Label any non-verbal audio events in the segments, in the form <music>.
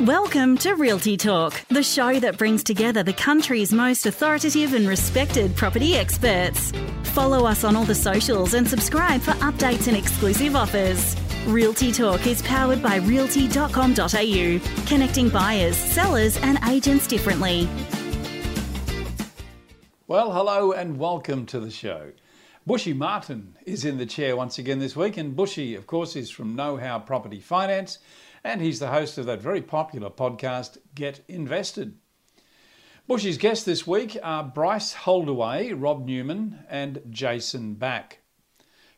Welcome to Realty Talk, the show that brings together the country's most authoritative and respected property experts. Follow us on all the socials and subscribe for updates and exclusive offers. Realty Talk is powered by realty.com.au, connecting buyers, sellers, and agents differently. Well, hello and welcome to the show. Bushy Martin is in the chair once again this week, and Bushy, of course, is from Know How Property Finance and he's the host of that very popular podcast, Get Invested. Bushy's guests this week are Bryce Holdaway, Rob Newman, and Jason Back.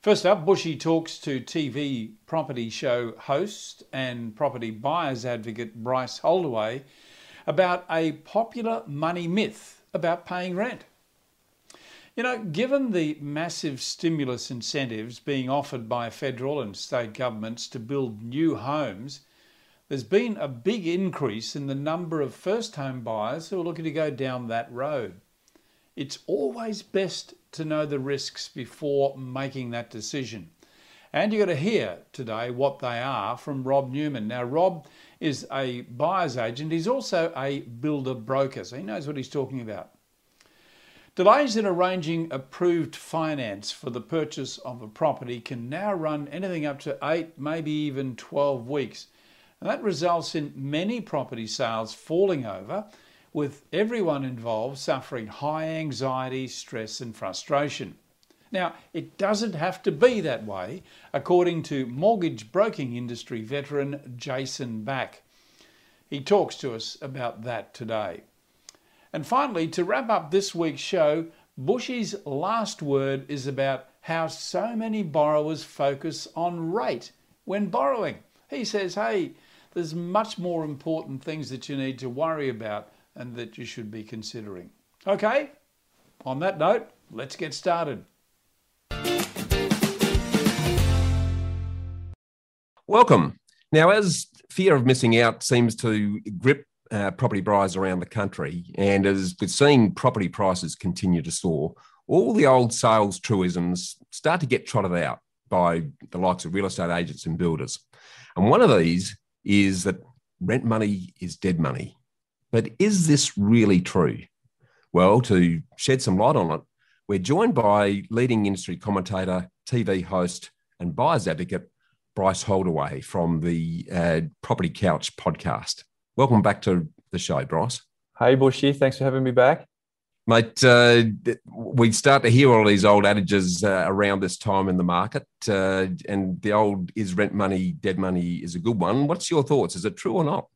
First up, Bushy talks to TV property show host and property buyers advocate Bryce Holdaway about a popular money myth about paying rent. You know, given the massive stimulus incentives being offered by federal and state governments to build new homes, there's been a big increase in the number of first home buyers who are looking to go down that road. It's always best to know the risks before making that decision. And you're going to hear today what they are from Rob Newman. Now, Rob is a buyer's agent, he's also a builder broker, so he knows what he's talking about. Delays in arranging approved finance for the purchase of a property can now run anything up to eight, maybe even 12 weeks. And that results in many property sales falling over, with everyone involved suffering high anxiety, stress, and frustration. Now, it doesn't have to be that way, according to mortgage broking industry veteran Jason Back. He talks to us about that today. And finally, to wrap up this week's show, Bushy's last word is about how so many borrowers focus on rate when borrowing. He says, hey, there's much more important things that you need to worry about and that you should be considering. Okay, on that note, let's get started. Welcome. Now, as fear of missing out seems to grip uh, property buyers around the country, and as we're seeing property prices continue to soar, all the old sales truisms start to get trotted out by the likes of real estate agents and builders. And one of these is that rent money is dead money. But is this really true? Well, to shed some light on it, we're joined by leading industry commentator, TV host, and buyer's advocate, Bryce Holdaway from the uh, Property Couch podcast. Welcome back to the show, Bryce. Hey, Bushy. Thanks for having me back. Mate, uh, we start to hear all these old adages uh, around this time in the market, uh, and the old "is rent money dead money" is a good one. What's your thoughts? Is it true or not?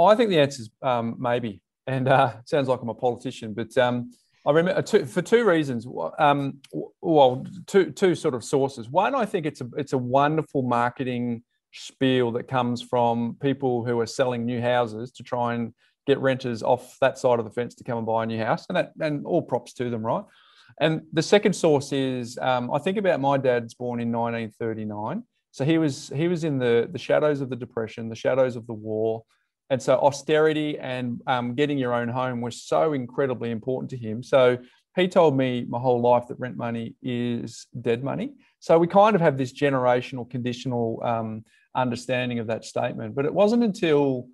I think the answer is um, maybe, and uh, sounds like I'm a politician, but um, I remember two, for two reasons. Um, well, two two sort of sources. One, I think it's a it's a wonderful marketing spiel that comes from people who are selling new houses to try and get renters off that side of the fence to come and buy a new house, and that and all props to them, right? And the second source is um, I think about my dad's born in 1939, so he was he was in the the shadows of the depression, the shadows of the war, and so austerity and um, getting your own home was so incredibly important to him. So he told me my whole life that rent money is dead money. So we kind of have this generational conditional um, understanding of that statement, but it wasn't until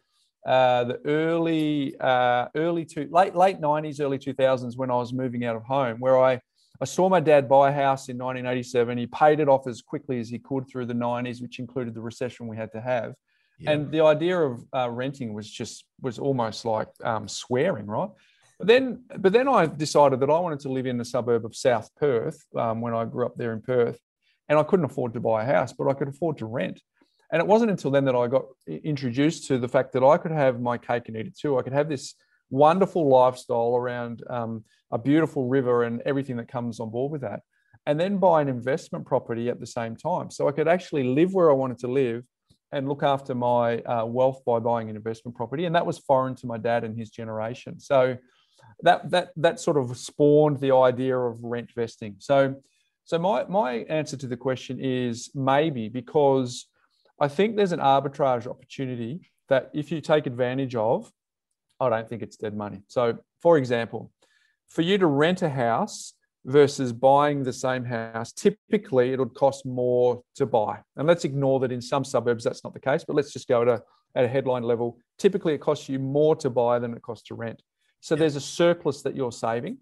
uh, the early uh, early two late late 90s early 2000s when i was moving out of home where i i saw my dad buy a house in 1987 he paid it off as quickly as he could through the 90s which included the recession we had to have. Yeah. and the idea of uh, renting was just was almost like um, swearing right? But then but then i decided that i wanted to live in the suburb of south perth um, when i grew up there in perth and i couldn't afford to buy a house but i could afford to rent and it wasn't until then that I got introduced to the fact that I could have my cake and eat it too. I could have this wonderful lifestyle around um, a beautiful river and everything that comes on board with that. And then buy an investment property at the same time. So I could actually live where I wanted to live and look after my uh, wealth by buying an investment property. And that was foreign to my dad and his generation. So that that that sort of spawned the idea of rent vesting. So so my my answer to the question is maybe because I think there's an arbitrage opportunity that if you take advantage of, I don't think it's dead money. So, for example, for you to rent a house versus buying the same house, typically it would cost more to buy. And let's ignore that in some suburbs that's not the case, but let's just go to at a headline level, typically it costs you more to buy than it costs to rent. So there's a surplus that you're saving.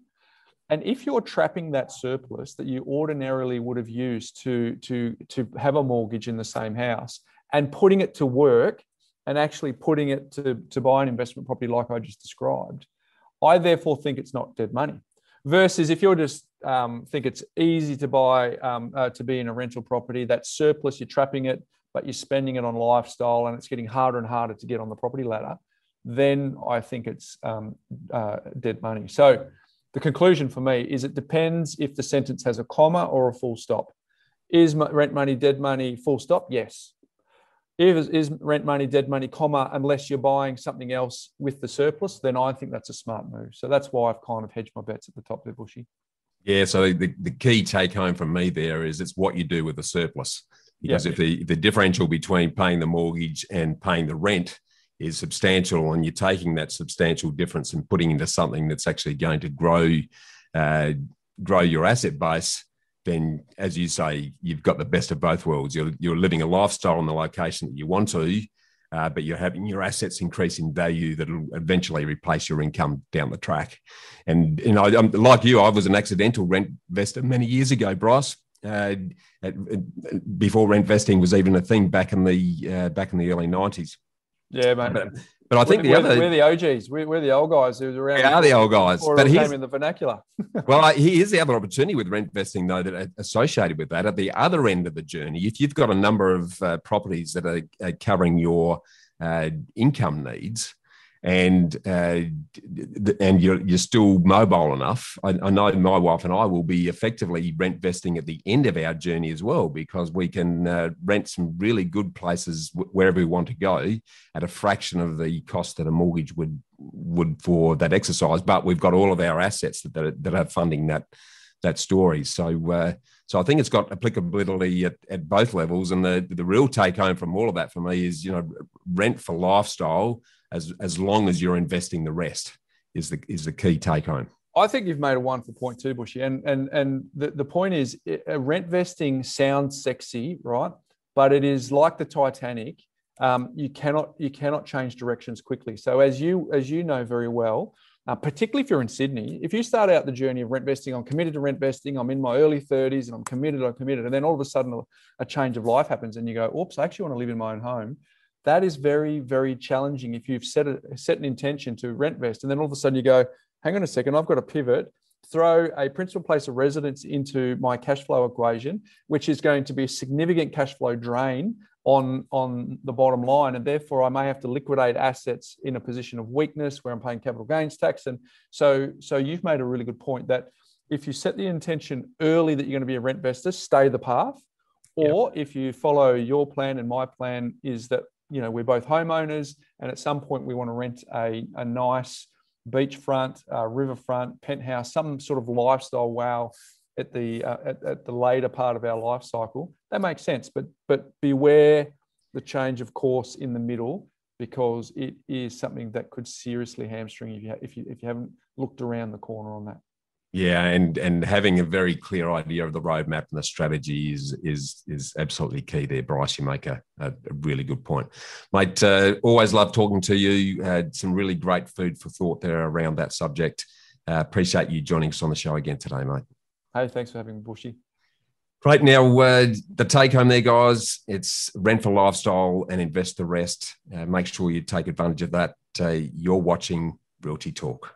And if you're trapping that surplus that you ordinarily would have used to, to, to have a mortgage in the same house and putting it to work and actually putting it to, to buy an investment property like I just described, I therefore think it's not dead money. Versus if you're just um, think it's easy to buy um, uh, to be in a rental property, that surplus you're trapping it, but you're spending it on lifestyle, and it's getting harder and harder to get on the property ladder. Then I think it's um, uh, dead money. So the conclusion for me is it depends if the sentence has a comma or a full stop. Is rent money dead money? Full stop? Yes. If is rent money dead money, comma, unless you're buying something else with the surplus, then I think that's a smart move. So that's why I've kind of hedged my bets at the top there, Bushy. Yeah. So the, the key take home from me there is it's what you do with the surplus. Because if the, the differential between paying the mortgage and paying the rent is substantial, and you're taking that substantial difference and putting into something that's actually going to grow uh, grow your asset base, then as you say, you've got the best of both worlds. You're you're living a lifestyle in the location that you want to, uh, but you're having your assets increase in value that'll eventually replace your income down the track. And you know, I'm, like you, I was an accidental rent investor many years ago, Bryce. Uh, at, before rent vesting was even a thing back in the uh, back in the early nineties. Yeah, mate. But, but I think we're, the other we're the OGs. We're, we're the old guys who were around. We are the old guys. But here's in the vernacular. <laughs> well, here's the other opportunity with rent vesting, though, that associated with that. At the other end of the journey, if you've got a number of uh, properties that are, are covering your uh, income needs, and uh, and you're, you're still mobile enough. I, I, know my wife and I will be effectively rent vesting at the end of our journey as well because we can uh, rent some really good places wherever we want to go at a fraction of the cost that a mortgage would would for that exercise. But we've got all of our assets that that are, that are funding that that story. So. Uh, so I think it's got applicability at, at both levels, and the the real take home from all of that for me is you know rent for lifestyle as as long as you're investing the rest is the is the key take home. I think you've made a wonderful point too, Bushy. And and and the, the point is rent vesting sounds sexy, right? But it is like the Titanic. Um, you cannot you cannot change directions quickly. So as you as you know very well, uh, particularly if you're in Sydney, if you start out the journey of rent vesting, I'm committed to rent vesting, I'm in my early 30s and I'm committed, I'm committed, and then all of a sudden a, a change of life happens and you go, oops, I actually want to live in my own home that is very, very challenging if you've set, a, set an intention to rent vest. And then all of a sudden you go, hang on a second, I've got to pivot, throw a principal place of residence into my cash flow equation, which is going to be a significant cash flow drain on, on the bottom line. And therefore, I may have to liquidate assets in a position of weakness where I'm paying capital gains tax. And so, so you've made a really good point that if you set the intention early that you're going to be a rent investor, stay the path. Or yep. if you follow your plan and my plan is that you know, we're both homeowners, and at some point we want to rent a, a nice beachfront, uh, riverfront, penthouse, some sort of lifestyle wow at the uh, at, at, the later part of our life cycle. That makes sense, but but beware the change of course in the middle because it is something that could seriously hamstring if you if you if you haven't looked around the corner on that. Yeah, and and having a very clear idea of the roadmap and the strategy is is is absolutely key there, Bryce. You make a, a, really good point, mate. Uh, always love talking to you. you. Had some really great food for thought there around that subject. Uh, appreciate you joining us on the show again today, mate. Hey, thanks for having me, Bushy. Great. Now, uh, the take home there, guys, it's rent for lifestyle and invest the rest. Uh, make sure you take advantage of that. Uh, you're watching Realty Talk.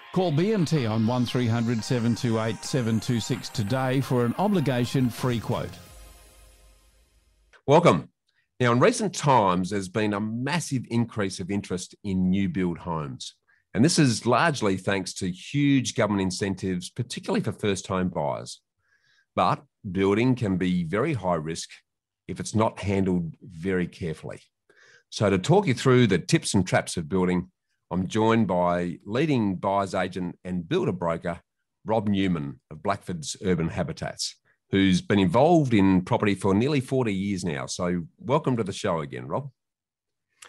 Call BMT on 1300 728 726 today for an obligation free quote. Welcome. Now, in recent times, there's been a massive increase of interest in new build homes. And this is largely thanks to huge government incentives, particularly for first home buyers. But building can be very high risk if it's not handled very carefully. So, to talk you through the tips and traps of building, I'm joined by leading buyer's agent and builder broker, Rob Newman of Blackford's Urban Habitats, who's been involved in property for nearly 40 years now. So, welcome to the show again, Rob.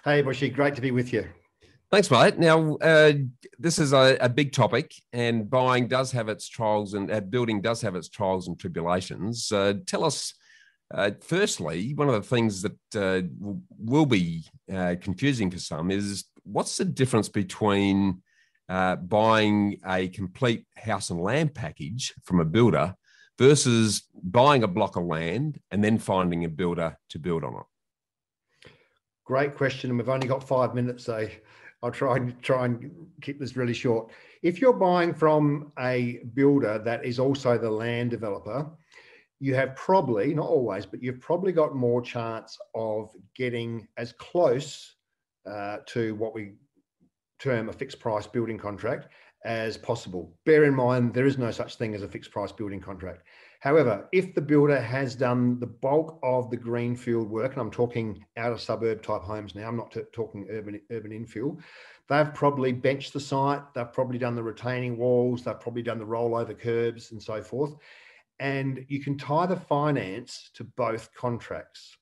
Hey, Bushy, great to be with you. Thanks, mate. Now, uh, this is a, a, big topic, and buying does have its trials, and uh, building does have its trials and tribulations. Uh, tell us, uh, firstly, one of the things that uh, will be uh, confusing for some is what's the difference between uh, buying a complete house and land package from a builder versus buying a block of land and then finding a builder to build on it? Great question, and we've only got five minutes, so I'll try and try and keep this really short. If you're buying from a builder that is also the land developer, you have probably not always, but you've probably got more chance of getting as close uh, to what we term a fixed price building contract as possible. Bear in mind, there is no such thing as a fixed price building contract. However, if the builder has done the bulk of the greenfield work, and I'm talking out of suburb type homes now, I'm not t- talking urban urban infill, they've probably benched the site, they've probably done the retaining walls, they've probably done the rollover curbs and so forth. And you can tie the finance to both contracts.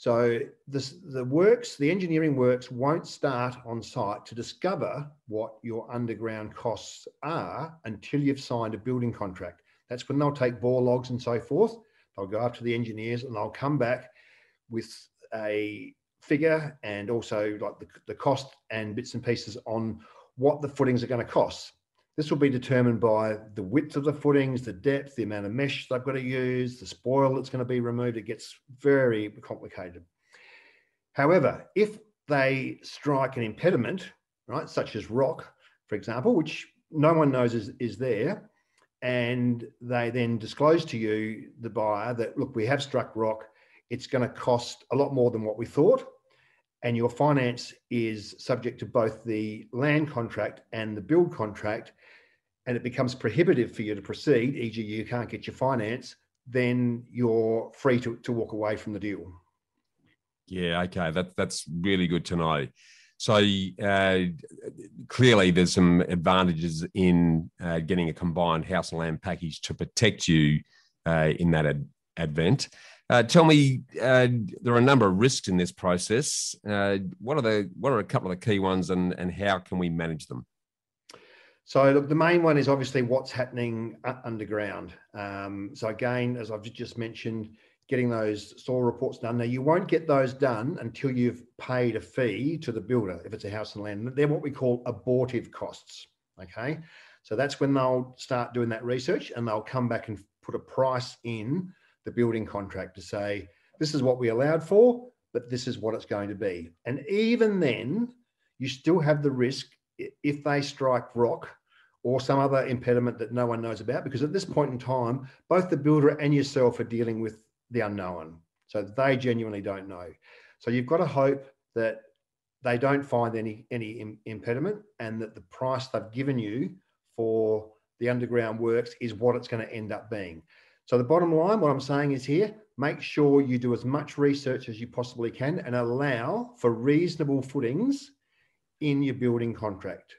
So this, the works, the engineering works won't start on site to discover what your underground costs are until you've signed a building contract. That's when they'll take bore logs and so forth. They'll go up to the engineers and they'll come back with a figure and also like the, the cost and bits and pieces on what the footings are going to cost. This will be determined by the width of the footings, the depth, the amount of mesh they've got to use, the spoil that's going to be removed. It gets very complicated. However, if they strike an impediment, right, such as rock, for example, which no one knows is, is there, and they then disclose to you, the buyer, that look, we have struck rock, it's going to cost a lot more than what we thought. And your finance is subject to both the land contract and the build contract and it becomes prohibitive for you to proceed, e.g., you can't get your finance, then you're free to, to walk away from the deal. Yeah, okay, that, that's really good to know. So uh, clearly, there's some advantages in uh, getting a combined house and land package to protect you uh, in that ad- advent. Uh, tell me, uh, there are a number of risks in this process. Uh, what are the what are a couple of the key ones, and and how can we manage them? So look, the main one is obviously what's happening underground. Um, so again, as I've just mentioned, getting those soil reports done. Now you won't get those done until you've paid a fee to the builder if it's a house and land. They're what we call abortive costs. Okay, so that's when they'll start doing that research and they'll come back and put a price in the building contract to say this is what we allowed for, but this is what it's going to be. And even then, you still have the risk if they strike rock or some other impediment that no one knows about, because at this point in time, both the builder and yourself are dealing with the unknown. So they genuinely don't know. So you've got to hope that they don't find any any impediment and that the price they've given you for the underground works is what it's going to end up being. So the bottom line, what I'm saying is here, make sure you do as much research as you possibly can and allow for reasonable footings in your building contract.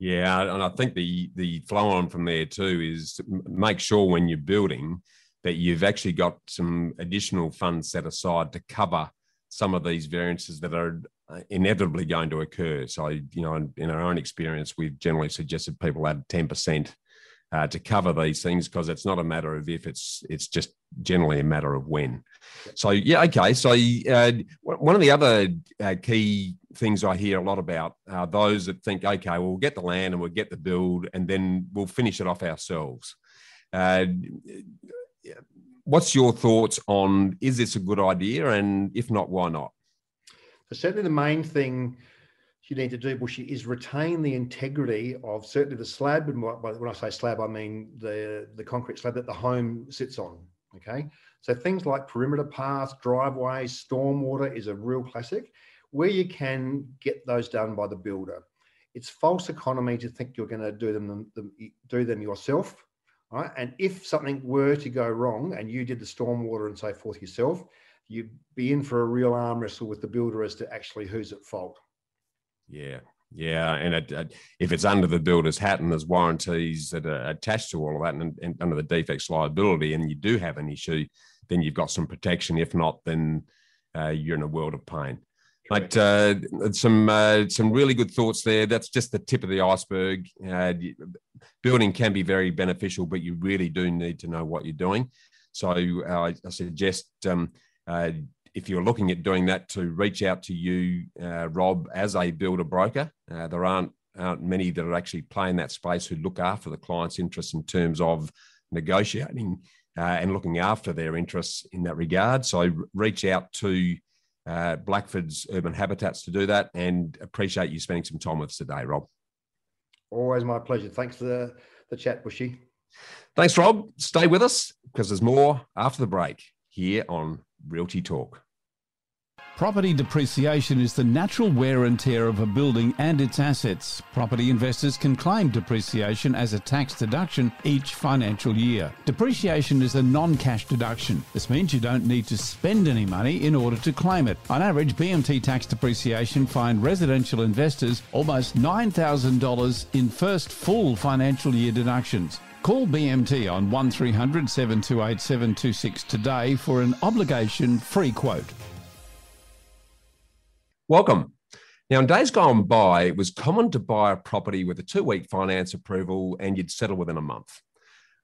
Yeah, and I think the the flow on from there too is make sure when you're building that you've actually got some additional funds set aside to cover some of these variances that are uh, inevitably going to occur. So, you know, in, in our own experience, we've generally suggested people add 10% uh, to cover these things because it's not a matter of if it's it's just generally a matter of when. So yeah okay. So uh, one of the other uh, key things i hear a lot about are those that think okay we'll get the land and we'll get the build and then we'll finish it off ourselves. Uh, what's your thoughts on is this a good idea? And if not why not? Certainly the main thing you need to do, Bushy, is retain the integrity of certainly the slab. And when I say slab, I mean the, the concrete slab that the home sits on. Okay. So things like perimeter paths, driveways, stormwater is a real classic where you can get those done by the builder. It's false economy to think you're going to do them, do them yourself. Right? And if something were to go wrong and you did the stormwater and so forth yourself, you'd be in for a real arm wrestle with the builder as to actually who's at fault. Yeah, Yeah, and it, it, if it's under the builder's hat and there's warranties that are attached to all of that, and, and, under the defects liability, and you do have an issue, then you've got some protection. If not, then uh, you're in a world of pain. But uh, some uh, some really good thoughts there. That's just the tip of the iceberg. Uh, building can be very beneficial, but you really do need to know what you're doing. So uh, I suggest um, uh, if you're looking at doing that, to reach out to you, uh, Rob, as a builder broker. Uh, there aren't, aren't many that are actually playing that space who look after the client's interests in terms of negotiating uh, and looking after their interests in that regard. So reach out to uh, Blackford's Urban Habitats to do that and appreciate you spending some time with us today, Rob. Always my pleasure. Thanks for the, the chat, Bushy. Thanks, Rob. Stay with us because there's more after the break here on Realty Talk. Property depreciation is the natural wear and tear of a building and its assets. Property investors can claim depreciation as a tax deduction each financial year. Depreciation is a non cash deduction. This means you don't need to spend any money in order to claim it. On average, BMT tax depreciation find residential investors almost $9,000 in first full financial year deductions. Call BMT on 1300 728 726 today for an obligation free quote. Welcome. Now, in days gone by, it was common to buy a property with a two week finance approval and you'd settle within a month.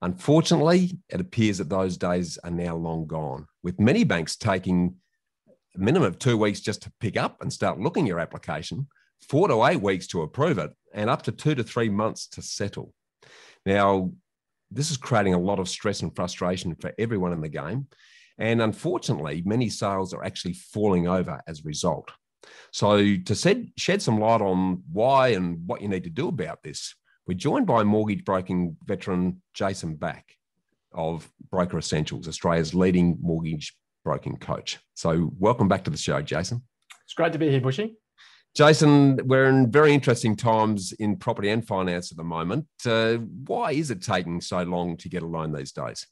Unfortunately, it appears that those days are now long gone, with many banks taking a minimum of two weeks just to pick up and start looking your application, four to eight weeks to approve it, and up to two to three months to settle. Now, this is creating a lot of stress and frustration for everyone in the game. And unfortunately, many sales are actually falling over as a result. So, to shed some light on why and what you need to do about this, we're joined by mortgage broking veteran Jason Back of Broker Essentials, Australia's leading mortgage broking coach. So, welcome back to the show, Jason. It's great to be here, Bushy. Jason, we're in very interesting times in property and finance at the moment. Uh, why is it taking so long to get a loan these days?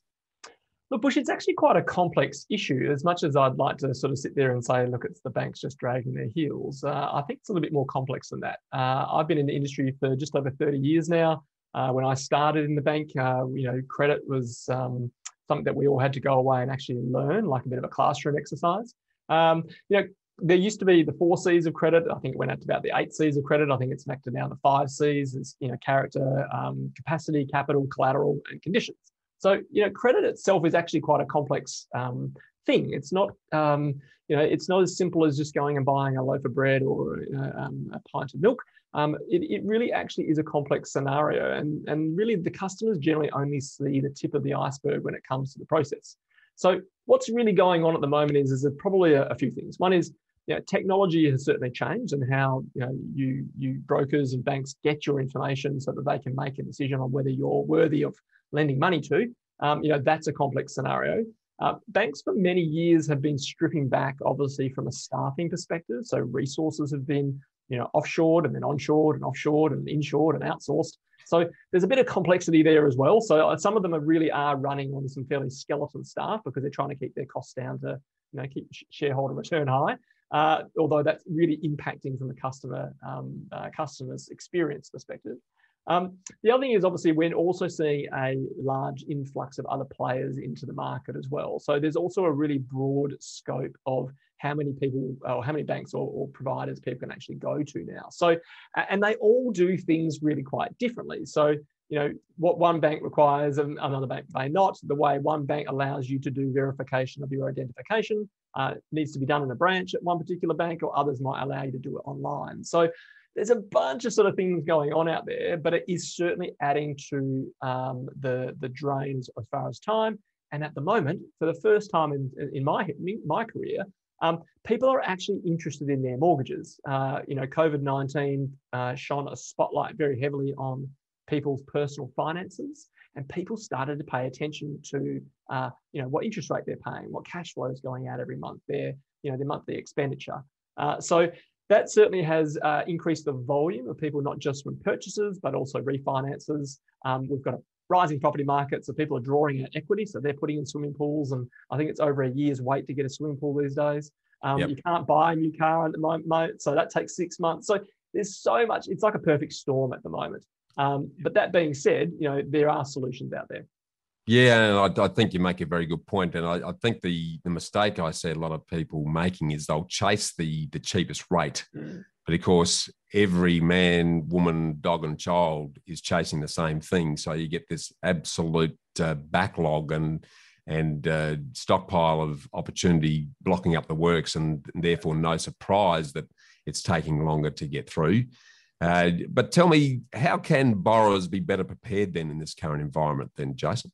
Look, Bush, it's actually quite a complex issue. As much as I'd like to sort of sit there and say, look, it's the banks just dragging their heels, uh, I think it's a little bit more complex than that. Uh, I've been in the industry for just over 30 years now. Uh, when I started in the bank, uh, you know, credit was um, something that we all had to go away and actually learn, like a bit of a classroom exercise. Um, you know, there used to be the four C's of credit. I think it went out to about the eight C's of credit. I think it's back to now the five C's. It's you know character, um, capacity, capital, collateral, and conditions. So you know credit itself is actually quite a complex um, thing. It's not um, you know it's not as simple as just going and buying a loaf of bread or um, a pint of milk. Um, it, it really actually is a complex scenario, and and really the customers generally only see the tip of the iceberg when it comes to the process. So what's really going on at the moment is, is probably a, a few things. One is you know, technology has certainly changed and how you know you you brokers and banks get your information so that they can make a decision on whether you're worthy of lending money to. Um, you know, that's a complex scenario. Uh, banks for many years have been stripping back, obviously, from a staffing perspective. So resources have been, you know, offshored and then onshored and offshored and insured and outsourced. So there's a bit of complexity there as well. So uh, some of them are really are running on some fairly skeleton staff because they're trying to keep their costs down to, you know, keep shareholder return high uh, although that's really impacting from the customer um, uh, customer's experience perspective. Um, the other thing is obviously we're also seeing a large influx of other players into the market as well. So there's also a really broad scope of how many people or how many banks or, or, providers people can actually go to now. So, and they all do things really quite differently. So you know, what one bank requires and another bank may not. The way one bank allows you to do verification of your identification uh, needs to be done in a branch at one particular bank, or others might allow you to do it online. So there's a bunch of sort of things going on out there, but it is certainly adding to um, the the drains as far as time. And at the moment, for the first time in in my my career, um, people are actually interested in their mortgages. Uh, you know, COVID nineteen uh, shone a spotlight very heavily on people's personal finances and people started to pay attention to uh, you know what interest rate they're paying what cash flow is going out every month their you know their monthly expenditure uh, so that certainly has uh, increased the volume of people not just from purchases but also refinances um, we've got a rising property market so people are drawing out equity so they're putting in swimming pools and i think it's over a year's wait to get a swimming pool these days um, yep. you can't buy a new car at the moment so that takes six months so there's so much. It's like a perfect storm at the moment. Um, but that being said, you know there are solutions out there. Yeah, I, I, think you make a very good point. and I, I, think the the mistake I see a lot of people making is they'll chase the the cheapest rate, mm. but of course every man, woman, dog, and child is chasing the same thing, so you get this absolute uh, backlog and and uh, stockpile of opportunity blocking up the works, and, and therefore no surprise that it's taking longer to get through. Uh, but tell me, how can borrowers be better prepared then in this current environment, then, Jason?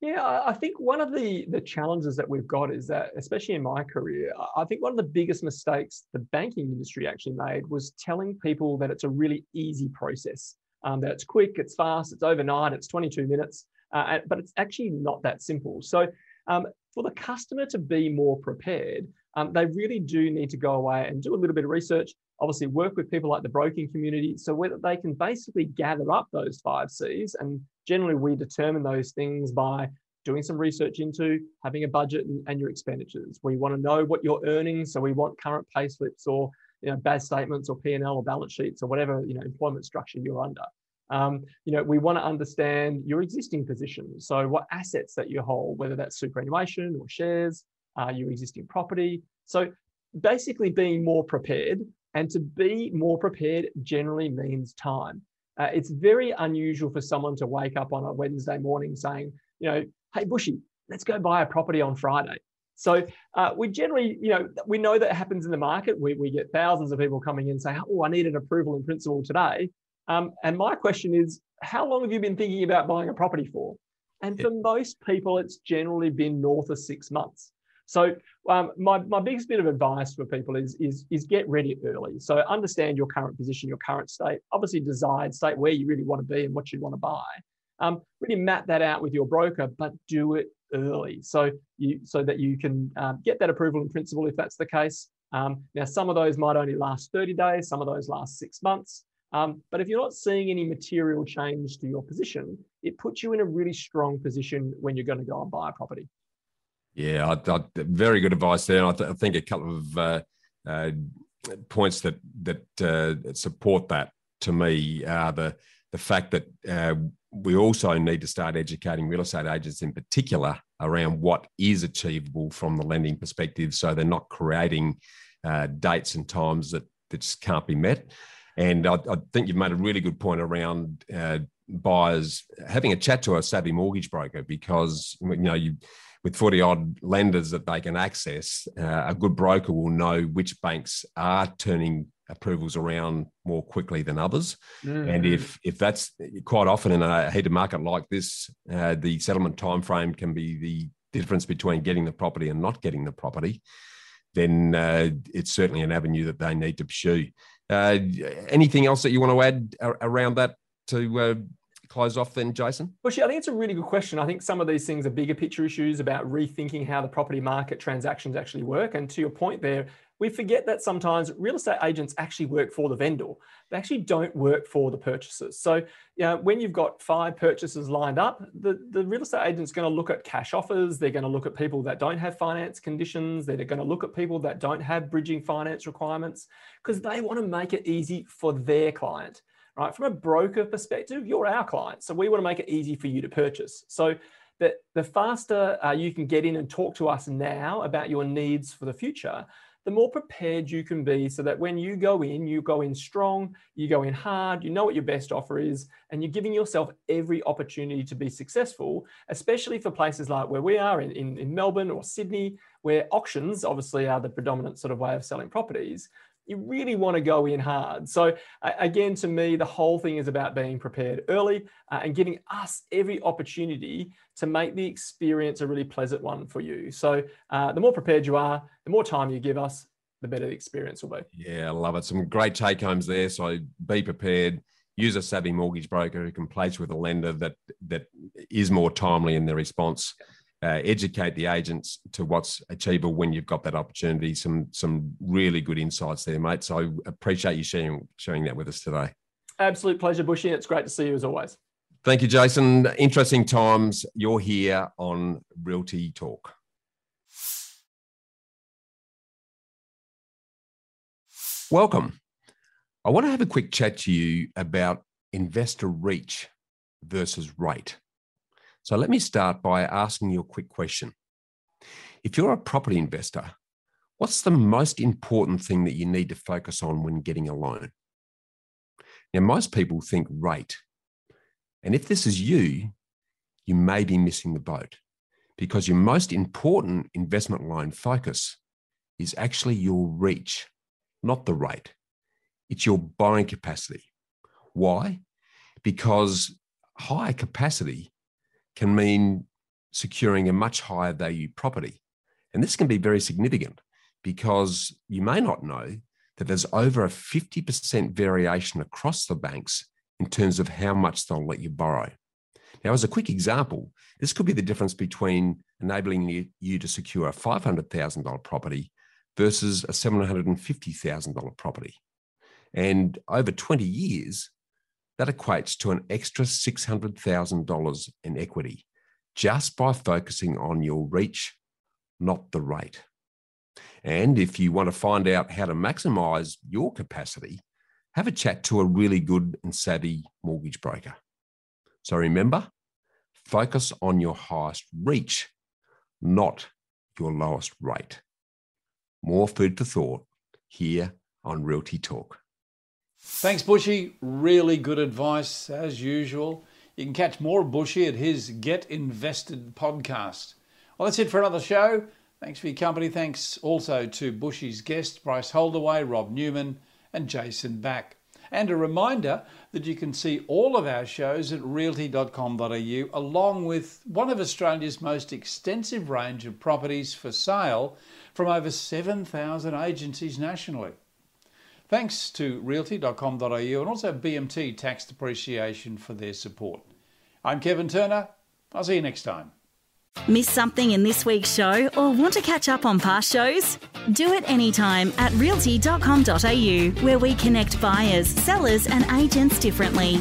Yeah, I think one of the the challenges that we've got is that, especially in my career, I think one of the biggest mistakes the banking industry actually made was telling people that it's a really easy process, um, that it's quick, it's fast, it's overnight, it's 22 minutes, uh, but it's actually not that simple. So, um, for the customer to be more prepared, um, they really do need to go away and do a little bit of research. Obviously, work with people like the broking community, so whether they can basically gather up those five C's and generally we determine those things by doing some research into having a budget and, and your expenditures. We want to know what you're earning, so we want current pay slips or you know bad statements or P&L or balance sheets or whatever you know employment structure you're under. Um, you know, we want to understand your existing position. So what assets that you hold, whether that's superannuation or shares, uh, your existing property. So basically being more prepared and to be more prepared generally means time. Uh, it's very unusual for someone to wake up on a Wednesday morning saying, you know, hey, Bushy, let's go buy a property on Friday. So uh, we generally, you know, we know that happens in the market. We, we get thousands of people coming in saying, oh, I need an approval in principle today. Um, and my question is, how long have you been thinking about buying a property for? And for most people, it's generally been north of six months. So um, my, my biggest bit of advice for people is, is, is get ready early. So understand your current position, your current state, obviously desired state where you really want to be and what you want to buy. Um, really map that out with your broker, but do it early so you so that you can um, get that approval in principle if that's the case. Um, now, some of those might only last 30 days, some of those last six months. Um, but if you're not seeing any material change to your position, it puts you in a really strong position when you're going to go and buy a property. Yeah, I, I, very good advice there. I, th- I, think a couple of uh, uh, points that that uh, support that to me are the the fact that uh, we also need to start educating real estate agents in particular around what is achievable from the lending perspective, so they're not creating uh, dates and times that, that just can't be met. And I, I, think you've made a really good point around uh, buyers having a chat to a savvy mortgage broker because you know you with 40 odd lenders that they can access, uh, a good broker will know which banks are turning approvals around more quickly than others. Mm. And if if that's quite often in a heated market like this, uh, the settlement time frame can be the difference between getting the property and not getting the property, then uh, it's certainly an avenue that they need to pursue. Uh, anything else that you want to add around that to uh, close off then, Jason? Well, I think it's a really good question. I think some of these things are bigger picture issues about rethinking how the property market transactions actually work. And to your point there, we forget that sometimes real estate agents actually work for the vendor. They actually don't work for the purchasers. So, you know, when you've got five purchases lined up, the, the real estate agent's going to look at cash offers. They're going to look at people that don't have finance conditions. They're going to look at people that don't have bridging finance requirements because they want to make it easy for their client right? From a broker perspective, you're our client. So we want to make it easy for you to purchase. So that the faster uh, you can get in and talk to us now about your needs for the future, the more prepared you can be so that when you go in, you go in strong, you go in hard, you know what your best offer is, and you're giving yourself every opportunity to be successful, especially for places like where we are in, in, in Melbourne or Sydney, where auctions obviously are the predominant sort of way of selling properties you really want to go in hard. So, again, to me, the whole thing is about being prepared early uh, and giving us every opportunity to make the experience a really pleasant one for you. So, uh, the more prepared you are, the more time you give us, the better the experience will be. Yeah, I love it. Some great take homes there. So, be prepared. Use a savvy mortgage broker who can place with a lender that that is more timely in their response. Yeah uh, educate the agents to what's achievable when you've got that opportunity. Some some really good insights there, mate. So I appreciate you sharing sharing that with us today. Absolute pleasure, Bushy. It's great to see you as always. Thank you, Jason. Interesting times. You're here on Realty Talk. Welcome. I want to have a quick chat to you about investor reach versus rate. So let me start by asking you a quick question. If you're a property investor, what's the most important thing that you need to focus on when getting a loan? Now, most people think rate. And if this is you, you may be missing the boat because your most important investment loan focus is actually your reach, not the rate. It's your buying capacity. Why? Because higher capacity can mean securing a much higher value property. And this can be very significant because you may not know that there's over a 50% variation across the banks in terms of how much they'll let you borrow. Now, as a quick example, this could be the difference between enabling you to secure a $500,000 property versus a $750,000 property. And over 20 years, that equates to an extra $600,000 in equity just by focusing on your reach, not the rate. And if you want to find out how to maximize your capacity, have a chat to a really good and savvy mortgage broker. So remember, focus on your highest reach, not your lowest rate. More food for thought here on Realty Talk. Thanks, Bushy. Really good advice as usual. You can catch more Bushy at his Get Invested podcast. Well, that's it for another show. Thanks for your company. Thanks also to Bushy's guests, Bryce Holdaway, Rob Newman, and Jason Back. And a reminder that you can see all of our shows at realty.com.au, along with one of Australia's most extensive range of properties for sale from over 7,000 agencies nationally. Thanks to realty.com.au and also BMT Tax Depreciation for their support. I'm Kevin Turner. I'll see you next time. Miss something in this week's show or want to catch up on past shows? Do it anytime at realty.com.au, where we connect buyers, sellers, and agents differently.